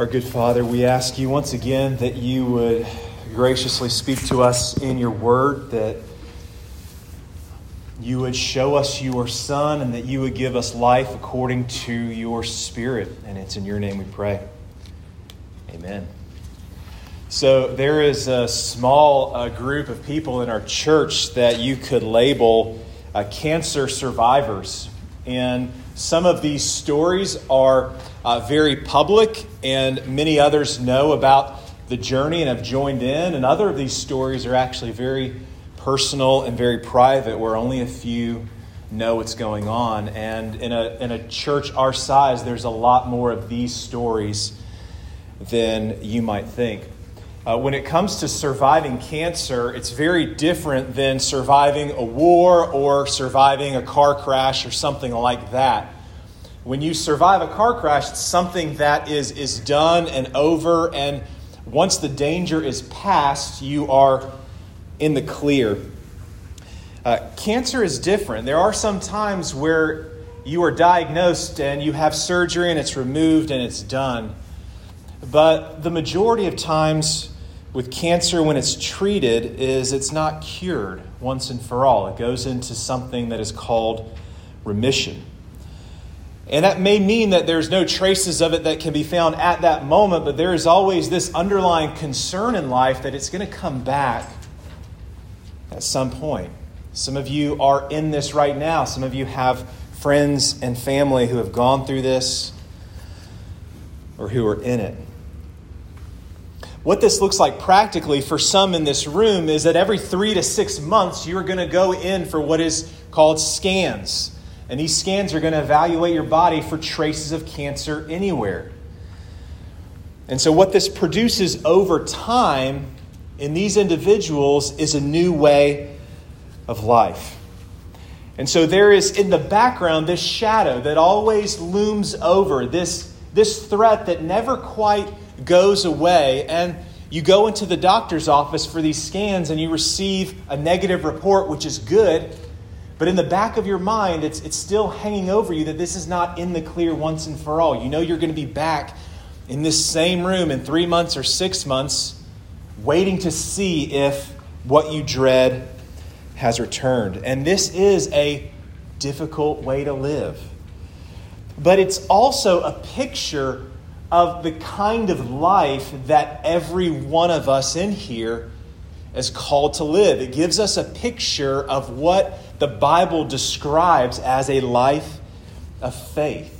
Our good Father, we ask you once again that you would graciously speak to us in your word, that you would show us your Son, and that you would give us life according to your Spirit. And it's in your name we pray. Amen. So, there is a small uh, group of people in our church that you could label uh, cancer survivors. And some of these stories are uh, very public, and many others know about the journey and have joined in. And other of these stories are actually very personal and very private, where only a few know what's going on. And in a, in a church our size, there's a lot more of these stories than you might think. Uh, when it comes to surviving cancer, it's very different than surviving a war or surviving a car crash or something like that. When you survive a car crash, it's something that is, is done and over, and once the danger is past, you are in the clear. Uh, cancer is different. There are some times where you are diagnosed and you have surgery and it's removed and it's done. But the majority of times with cancer, when it's treated, is it's not cured once and for all. It goes into something that is called remission. And that may mean that there's no traces of it that can be found at that moment, but there is always this underlying concern in life that it's going to come back at some point. Some of you are in this right now. Some of you have friends and family who have gone through this or who are in it. What this looks like practically for some in this room is that every three to six months, you're going to go in for what is called scans. And these scans are going to evaluate your body for traces of cancer anywhere. And so, what this produces over time in these individuals is a new way of life. And so, there is in the background this shadow that always looms over, this, this threat that never quite goes away. And you go into the doctor's office for these scans and you receive a negative report, which is good. But in the back of your mind, it's, it's still hanging over you that this is not in the clear once and for all. You know you're going to be back in this same room in three months or six months, waiting to see if what you dread has returned. And this is a difficult way to live. But it's also a picture of the kind of life that every one of us in here is called to live. It gives us a picture of what the Bible describes as a life of faith.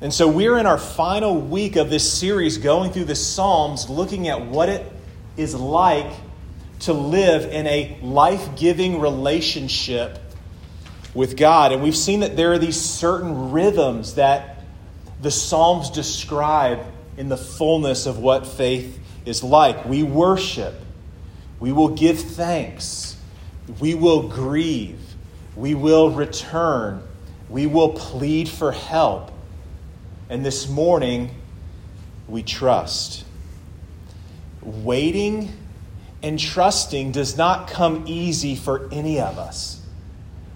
And so we're in our final week of this series going through the Psalms, looking at what it is like to live in a life giving relationship with God. And we've seen that there are these certain rhythms that the Psalms describe in the fullness of what faith is like. We worship, we will give thanks, we will grieve, we will return. We will plead for help. And this morning, we trust. Waiting and trusting does not come easy for any of us.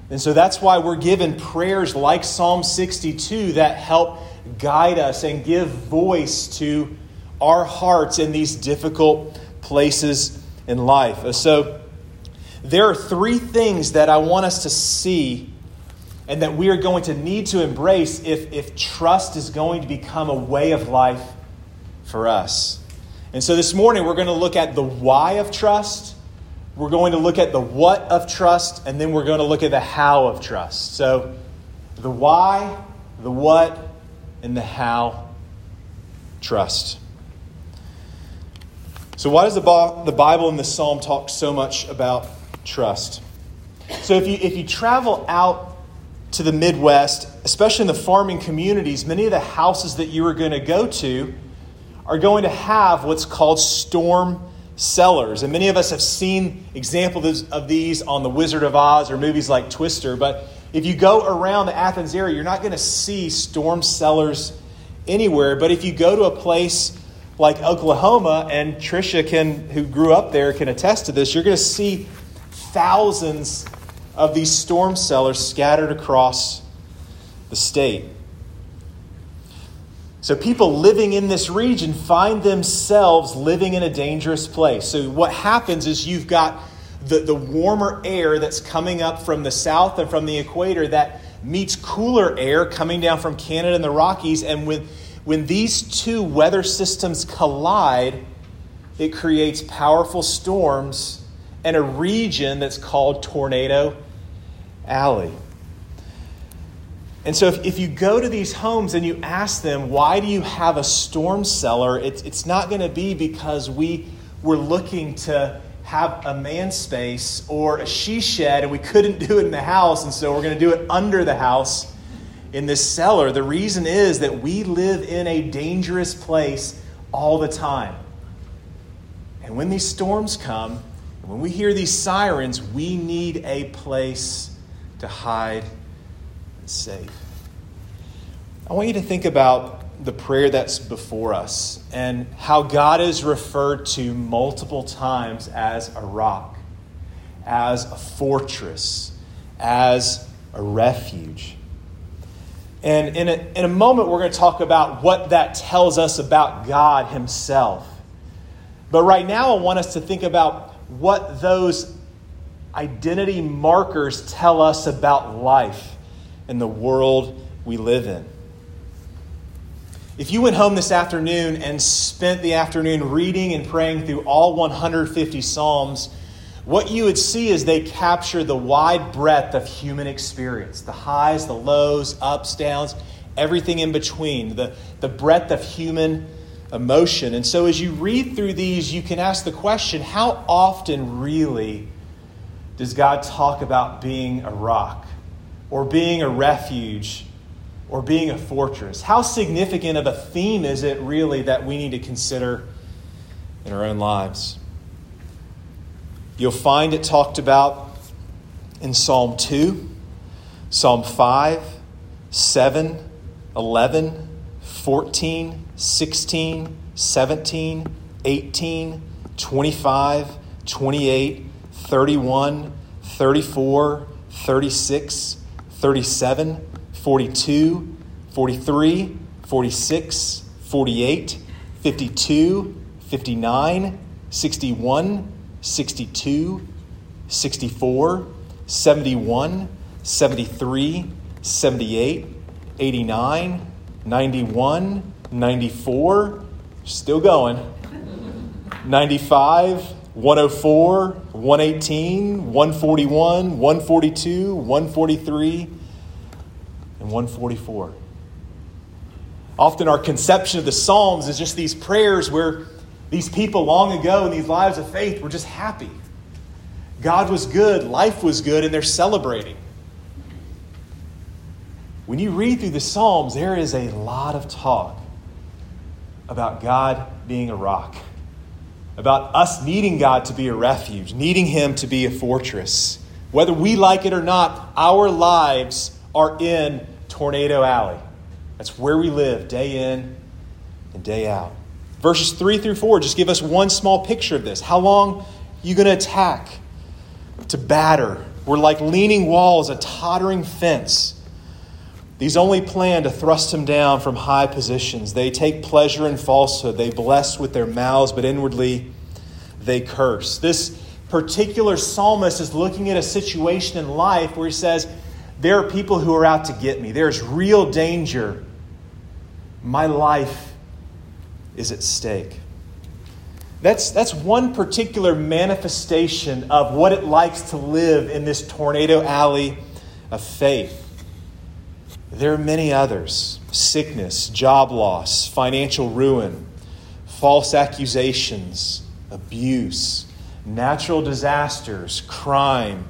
And so that's why we're given prayers like Psalm 62 that help guide us and give voice to our hearts in these difficult places in life. Uh, so, there are three things that I want us to see and that we are going to need to embrace if, if trust is going to become a way of life for us. And so this morning we're going to look at the why of trust, we're going to look at the what of trust, and then we're going to look at the how of trust. So the why, the what, and the how trust. So, why does the Bible and the Psalm talk so much about trust. So if you, if you travel out to the Midwest, especially in the farming communities, many of the houses that you are going to go to are going to have what's called storm cellars. And many of us have seen examples of these on The Wizard of Oz or movies like Twister. But if you go around the Athens area, you're not going to see storm cellars anywhere. But if you go to a place like Oklahoma, and Tricia can, who grew up there, can attest to this, you're going to see thousands of these storm cellars scattered across the state. So people living in this region find themselves living in a dangerous place. So what happens is you've got the, the warmer air that's coming up from the south and from the equator that meets cooler air coming down from Canada and the Rockies. And when, when these two weather systems collide, it creates powerful storms and a region that's called Tornado Alley. And so, if, if you go to these homes and you ask them, why do you have a storm cellar? It's, it's not going to be because we were looking to have a man space or a she shed and we couldn't do it in the house, and so we're going to do it under the house in this cellar. The reason is that we live in a dangerous place all the time. And when these storms come, when we hear these sirens, we need a place to hide and safe. I want you to think about the prayer that's before us and how God is referred to multiple times as a rock, as a fortress, as a refuge. And in a, in a moment, we're going to talk about what that tells us about God Himself. But right now, I want us to think about what those identity markers tell us about life and the world we live in. If you went home this afternoon and spent the afternoon reading and praying through all 150 Psalms, what you would see is they capture the wide breadth of human experience the highs, the lows, ups, downs, everything in between, the, the breadth of human emotion. And so as you read through these, you can ask the question how often really does God talk about being a rock? or being a refuge or being a fortress? How significant of a theme is it really that we need to consider in our own lives? You'll find it talked about in Psalm 2, Psalm 5, 7, 11, 14, 16, 17, 18, 25, 28, 31, 34, 36, 37, 42, 43, 46, 48, 52, 59, 61, 62, 64, 71, 73, 78, 89, 91, 94, still going, 95, 104, 118, 141, 142, 143, and 144. Often our conception of the Psalms is just these prayers where these people long ago in these lives of faith were just happy. God was good, life was good, and they're celebrating. When you read through the Psalms, there is a lot of talk about God being a rock about us needing God to be a refuge, needing Him to be a fortress. Whether we like it or not, our lives are in Tornado Alley. That's where we live day in and day out. Verses 3 through 4 just give us one small picture of this. How long you going to attack, to batter? We're like leaning walls, a tottering fence. These only plan to thrust him down from high positions. They take pleasure in falsehood. They bless with their mouths, but inwardly they curse. This particular psalmist is looking at a situation in life where he says, There are people who are out to get me. There's real danger. My life is at stake. That's, that's one particular manifestation of what it likes to live in this tornado alley of faith. There are many others sickness, job loss, financial ruin, false accusations, abuse, natural disasters, crime,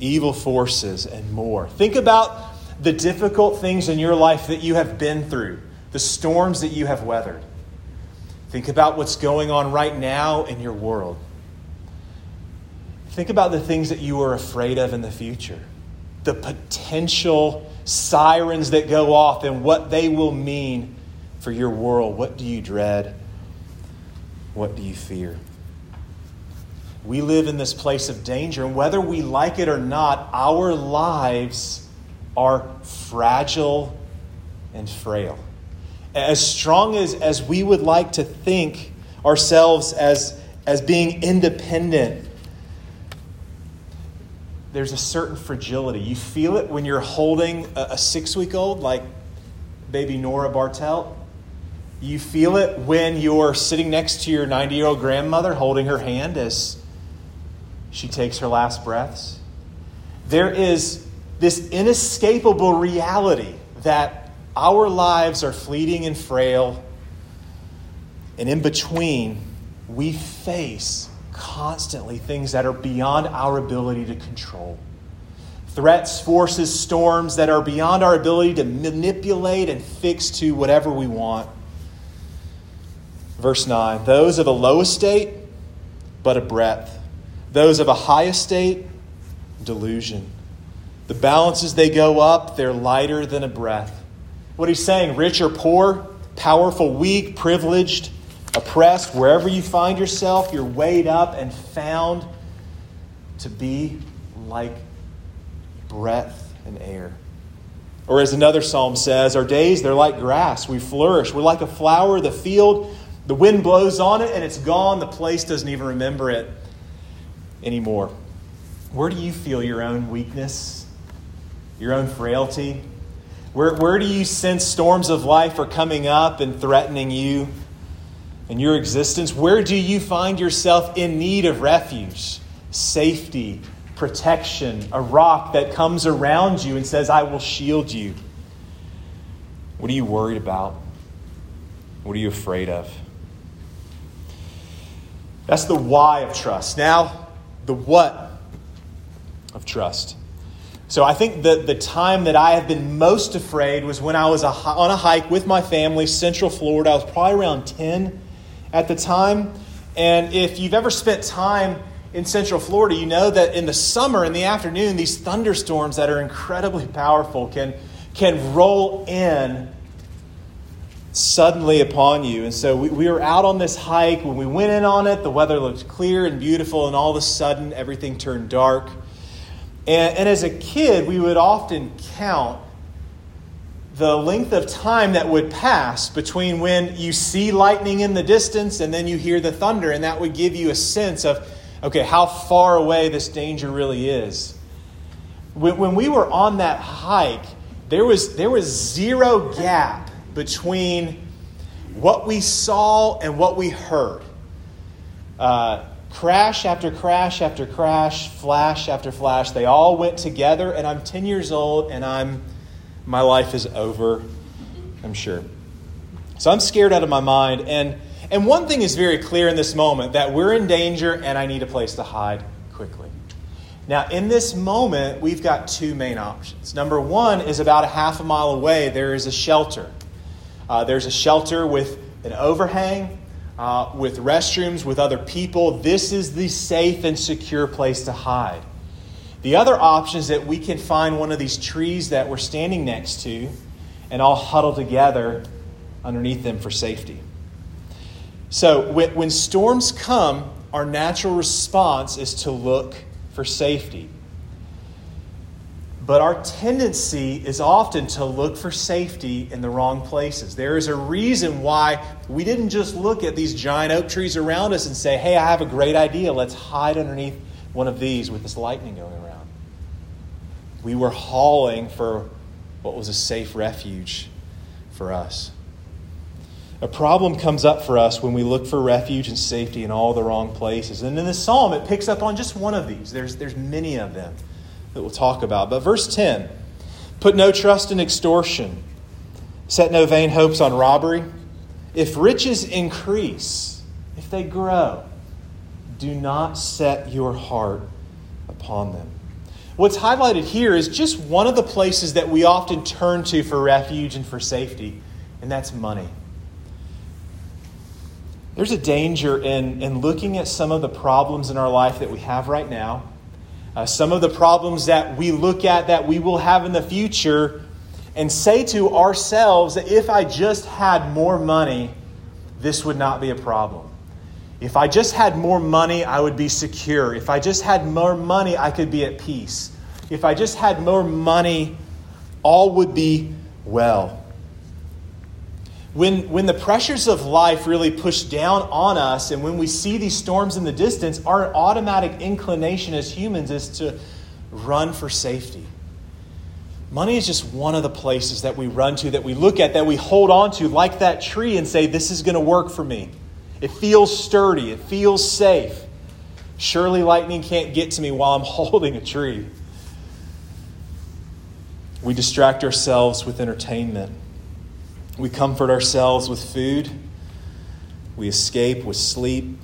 evil forces, and more. Think about the difficult things in your life that you have been through, the storms that you have weathered. Think about what's going on right now in your world. Think about the things that you are afraid of in the future, the potential sirens that go off and what they will mean for your world. What do you dread? What do you fear? We live in this place of danger, and whether we like it or not, our lives are fragile and frail. as strong as, as we would like to think ourselves as, as being independent, there's a certain fragility. You feel it when you're holding a, a six week old, like baby Nora Bartelt. You feel it when you're sitting next to your 90 year old grandmother holding her hand as she takes her last breaths. There is this inescapable reality that our lives are fleeting and frail, and in between, we face constantly things that are beyond our ability to control. Threats, forces, storms that are beyond our ability to manipulate and fix to whatever we want. Verse 9 Those of a low estate, but a breadth. Those of a high estate, delusion. The balances they go up, they're lighter than a breath. What he's saying, rich or poor, powerful, weak, privileged, oppressed, wherever you find yourself, you're weighed up and found to be like breath and air. Or as another psalm says, our days, they're like grass. We flourish. We're like a flower, the field, the wind blows on it and it's gone. The place doesn't even remember it anymore. Where do you feel your own weakness, your own frailty? Where, where do you sense storms of life are coming up and threatening you and your existence? Where do you find yourself in need of refuge, safety, protection, a rock that comes around you and says, I will shield you? What are you worried about? What are you afraid of? That's the why of trust. Now, the what of trust. So I think the, the time that I have been most afraid was when I was a, on a hike with my family, Central Florida. I was probably around 10 at the time. And if you've ever spent time in Central Florida, you know that in the summer, in the afternoon, these thunderstorms that are incredibly powerful can, can roll in suddenly upon you. And so we, we were out on this hike. When we went in on it, the weather looked clear and beautiful, and all of a sudden, everything turned dark. And, and as a kid, we would often count the length of time that would pass between when you see lightning in the distance and then you hear the thunder, and that would give you a sense of, okay, how far away this danger really is. When, when we were on that hike, there was, there was zero gap between what we saw and what we heard. Uh, crash after crash after crash, flash after flash, they all went together, and I'm 10 years old, and I'm my life is over, I'm sure. So I'm scared out of my mind, and and one thing is very clear in this moment that we're in danger, and I need a place to hide quickly. Now, in this moment, we've got two main options. Number one is about a half a mile away, there is a shelter. Uh, there's a shelter with an overhang, uh, with restrooms, with other people. This is the safe and secure place to hide. The other option is that we can find one of these trees that we're standing next to and all huddle together underneath them for safety. So, when storms come, our natural response is to look for safety. But our tendency is often to look for safety in the wrong places. There is a reason why we didn't just look at these giant oak trees around us and say, hey, I have a great idea. Let's hide underneath one of these with this lightning going around. We were hauling for what was a safe refuge for us. A problem comes up for us when we look for refuge and safety in all the wrong places. And in this psalm, it picks up on just one of these. There's, there's many of them that we'll talk about. But verse 10 put no trust in extortion, set no vain hopes on robbery. If riches increase, if they grow, do not set your heart upon them. What's highlighted here is just one of the places that we often turn to for refuge and for safety, and that's money. There's a danger in, in looking at some of the problems in our life that we have right now uh, some of the problems that we look at that we will have in the future and say to ourselves that if I just had more money, this would not be a problem. If I just had more money, I would be secure. If I just had more money, I could be at peace. If I just had more money, all would be well. When, when the pressures of life really push down on us, and when we see these storms in the distance, our automatic inclination as humans is to run for safety. Money is just one of the places that we run to, that we look at, that we hold on to, like that tree, and say, This is going to work for me. It feels sturdy, it feels safe. Surely lightning can't get to me while I'm holding a tree. We distract ourselves with entertainment. We comfort ourselves with food. We escape with sleep.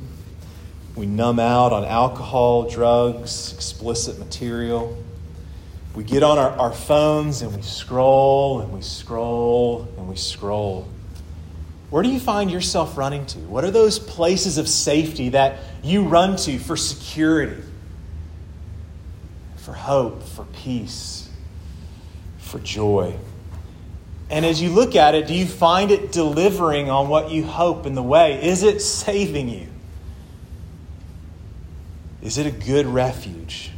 We numb out on alcohol, drugs, explicit material. We get on our, our phones and we scroll and we scroll and we scroll. Where do you find yourself running to? What are those places of safety that you run to for security, for hope, for peace, for joy? And as you look at it, do you find it delivering on what you hope in the way? Is it saving you? Is it a good refuge?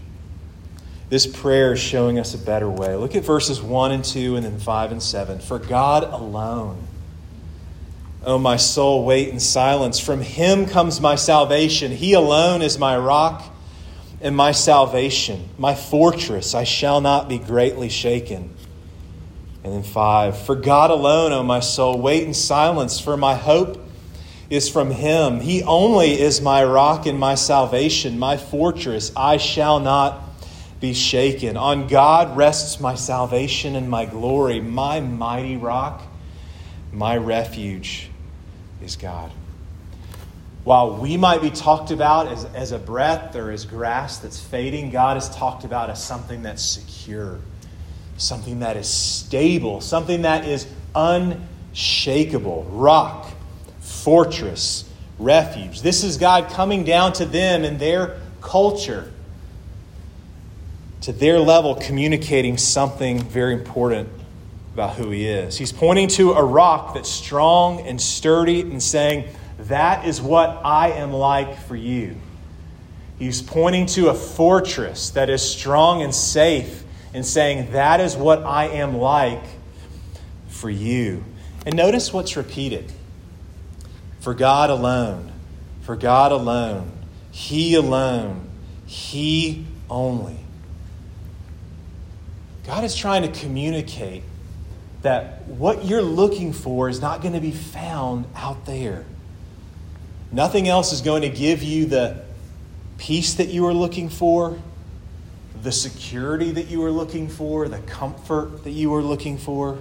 This prayer is showing us a better way. Look at verses 1 and 2 and then 5 and 7. For God alone, O my soul, wait in silence. From him comes my salvation. He alone is my rock and my salvation, my fortress. I shall not be greatly shaken. And then 5. For God alone, O my soul, wait in silence, for my hope is from him. He only is my rock and my salvation, my fortress. I shall not be shaken. On God rests my salvation and my glory. My mighty rock, my refuge is God. While we might be talked about as, as a breath or as grass that's fading, God is talked about as something that's secure, something that is stable, something that is unshakable. Rock, fortress, refuge. This is God coming down to them in their culture to their level, communicating something very important about who he is. He's pointing to a rock that's strong and sturdy and saying, That is what I am like for you. He's pointing to a fortress that is strong and safe and saying, That is what I am like for you. And notice what's repeated for God alone, for God alone, He alone, He only. God is trying to communicate that what you're looking for is not going to be found out there. Nothing else is going to give you the peace that you are looking for, the security that you are looking for, the comfort that you are looking for.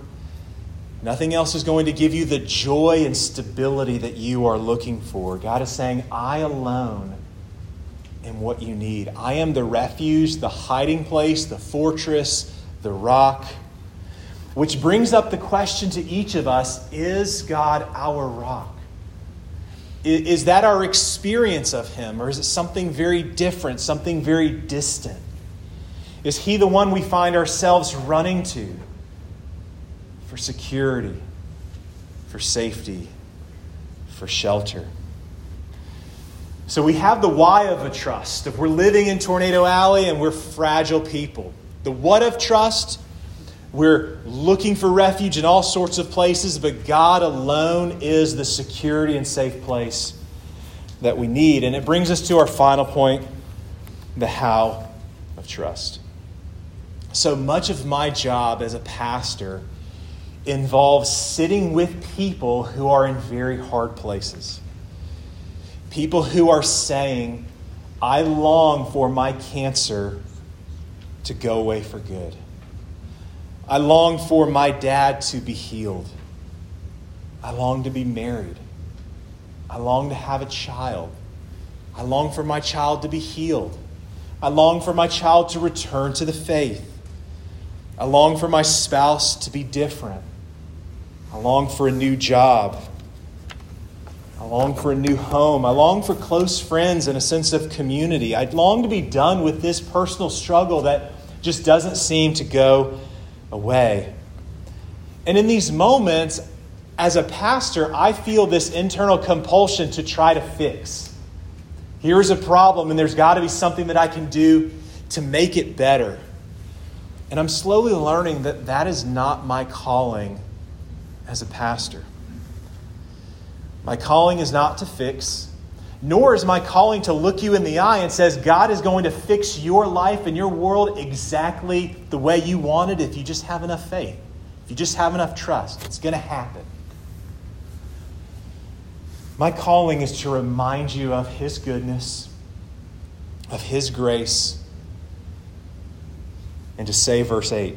Nothing else is going to give you the joy and stability that you are looking for. God is saying, I alone am what you need. I am the refuge, the hiding place, the fortress the rock. Which brings up the question to each of us is God our rock? Is that our experience of Him, or is it something very different, something very distant? Is He the one we find ourselves running to for security, for safety, for shelter? So we have the why of a trust. If we're living in Tornado Alley and we're fragile people, the what of trust, we're looking for refuge in all sorts of places, but God alone is the security and safe place that we need. And it brings us to our final point the how of trust. So much of my job as a pastor involves sitting with people who are in very hard places. People who are saying, I long for my cancer to go away for good. I long for my dad to be healed. I long to be married. I long to have a child. I long for my child to be healed. I long for my child to return to the faith. I long for my spouse to be different. I long for a new job. I long for a new home. I long for close friends and a sense of community. I long to be done with this personal struggle that just doesn't seem to go away. And in these moments, as a pastor, I feel this internal compulsion to try to fix. Here's a problem, and there's got to be something that I can do to make it better. And I'm slowly learning that that is not my calling as a pastor. My calling is not to fix, nor is my calling to look you in the eye and says God is going to fix your life and your world exactly the way you want it if you just have enough faith, if you just have enough trust. It's going to happen. My calling is to remind you of His goodness, of His grace, and to say, verse 8,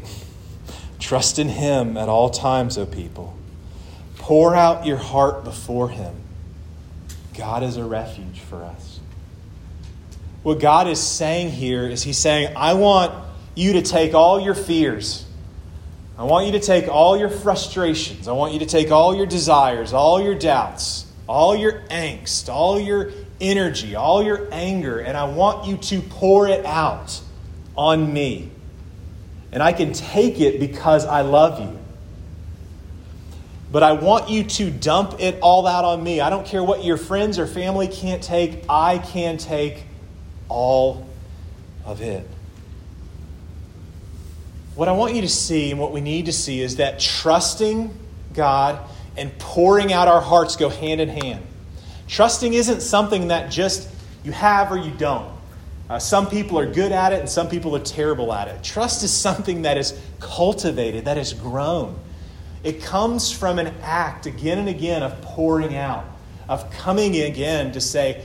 trust in Him at all times, O people. Pour out your heart before Him. God is a refuge for us. What God is saying here is He's saying, I want you to take all your fears. I want you to take all your frustrations. I want you to take all your desires, all your doubts, all your angst, all your energy, all your anger, and I want you to pour it out on me. And I can take it because I love you. But I want you to dump it all out on me. I don't care what your friends or family can't take, I can take all of it. What I want you to see and what we need to see is that trusting God and pouring out our hearts go hand in hand. Trusting isn't something that just you have or you don't. Uh, some people are good at it and some people are terrible at it. Trust is something that is cultivated, that is grown. It comes from an act again and again of pouring out, of coming again to say,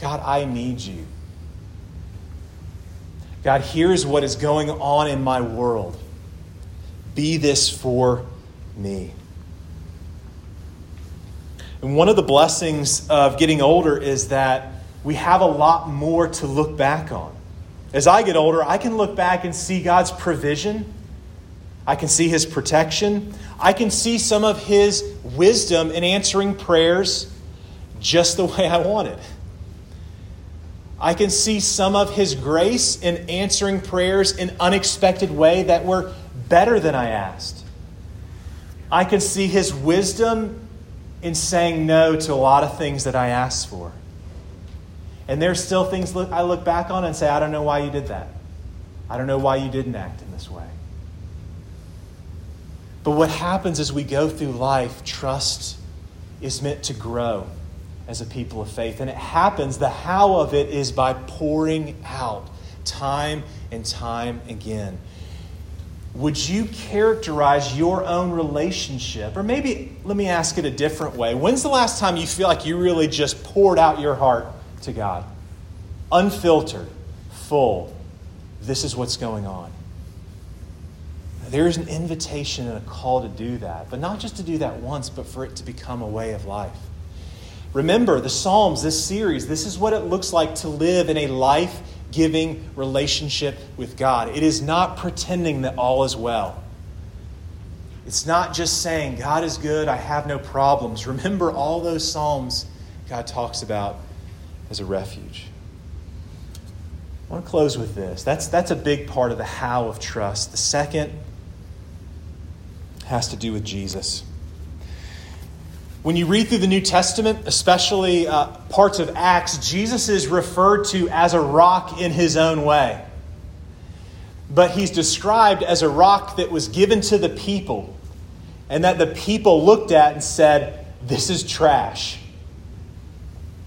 God, I need you. God, here's what is going on in my world. Be this for me. And one of the blessings of getting older is that we have a lot more to look back on. As I get older, I can look back and see God's provision. I can see His protection. I can see some of His wisdom in answering prayers just the way I wanted. I can see some of His grace in answering prayers in unexpected way that were better than I asked. I can see His wisdom in saying no to a lot of things that I asked for. And there's still things I look back on and say, I don't know why you did that. I don't know why you didn't act in this way. But what happens as we go through life, trust is meant to grow as a people of faith. And it happens, the how of it is by pouring out time and time again. Would you characterize your own relationship? Or maybe let me ask it a different way. When's the last time you feel like you really just poured out your heart to God. Unfiltered, full. This is what's going on. There's an invitation and a call to do that, but not just to do that once, but for it to become a way of life. Remember, the Psalms, this series, this is what it looks like to live in a life giving relationship with God. It is not pretending that all is well. It's not just saying, God is good, I have no problems. Remember all those Psalms God talks about as a refuge. I want to close with this. That's, that's a big part of the how of trust. The second has to do with Jesus. When you read through the New Testament, especially uh, parts of Acts, Jesus is referred to as a rock in his own way. But he's described as a rock that was given to the people, and that the people looked at and said, This is trash.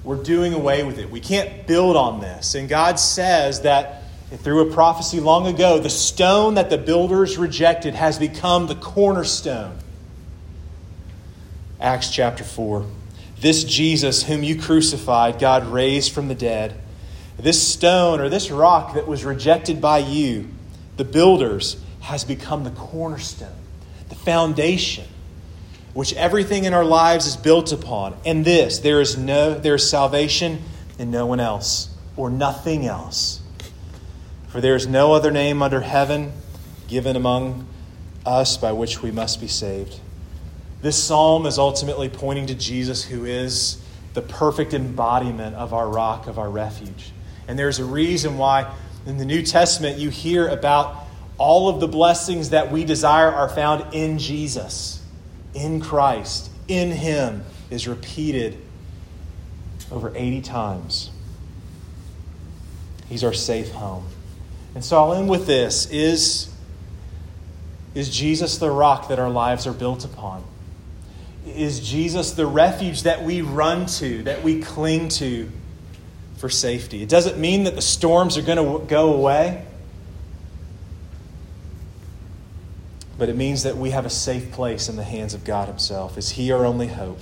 We're doing away with it. We can't build on this. And God says that through a prophecy long ago, the stone that the builders rejected has become the cornerstone. Acts chapter 4. This Jesus, whom you crucified, God raised from the dead. This stone or this rock that was rejected by you, the builders, has become the cornerstone, the foundation which everything in our lives is built upon. And this, there is no there is salvation in no one else or nothing else. For there is no other name under heaven given among us by which we must be saved. This psalm is ultimately pointing to Jesus, who is the perfect embodiment of our rock, of our refuge. And there's a reason why in the New Testament you hear about all of the blessings that we desire are found in Jesus in Christ, in Him, is repeated over 80 times. He's our safe home. And so I'll end with this is, is Jesus the rock that our lives are built upon? is Jesus the refuge that we run to, that we cling to for safety. It doesn't mean that the storms are going to go away, but it means that we have a safe place in the hands of God Himself. Is He our only hope?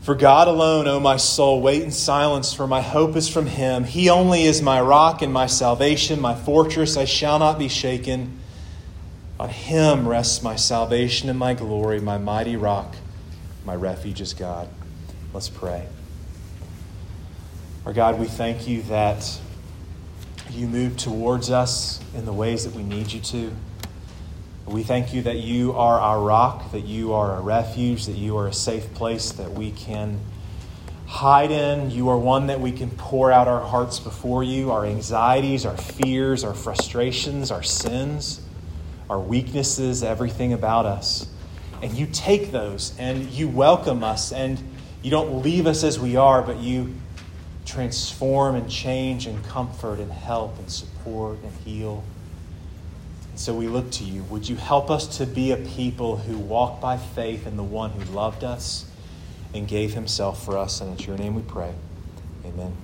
For God alone, O my soul, wait in silence, for my hope is from Him. He only is my rock and my salvation, my fortress. I shall not be shaken. On him rests my salvation and my glory, my mighty rock, my refuge is God. Let's pray. Our God, we thank you that you move towards us in the ways that we need you to. We thank you that you are our rock, that you are a refuge, that you are a safe place that we can hide in. You are one that we can pour out our hearts before you, our anxieties, our fears, our frustrations, our sins our weaknesses, everything about us. And you take those and you welcome us and you don't leave us as we are, but you transform and change and comfort and help and support and heal. So we look to you. Would you help us to be a people who walk by faith in the one who loved us and gave himself for us? And it's your name we pray. Amen.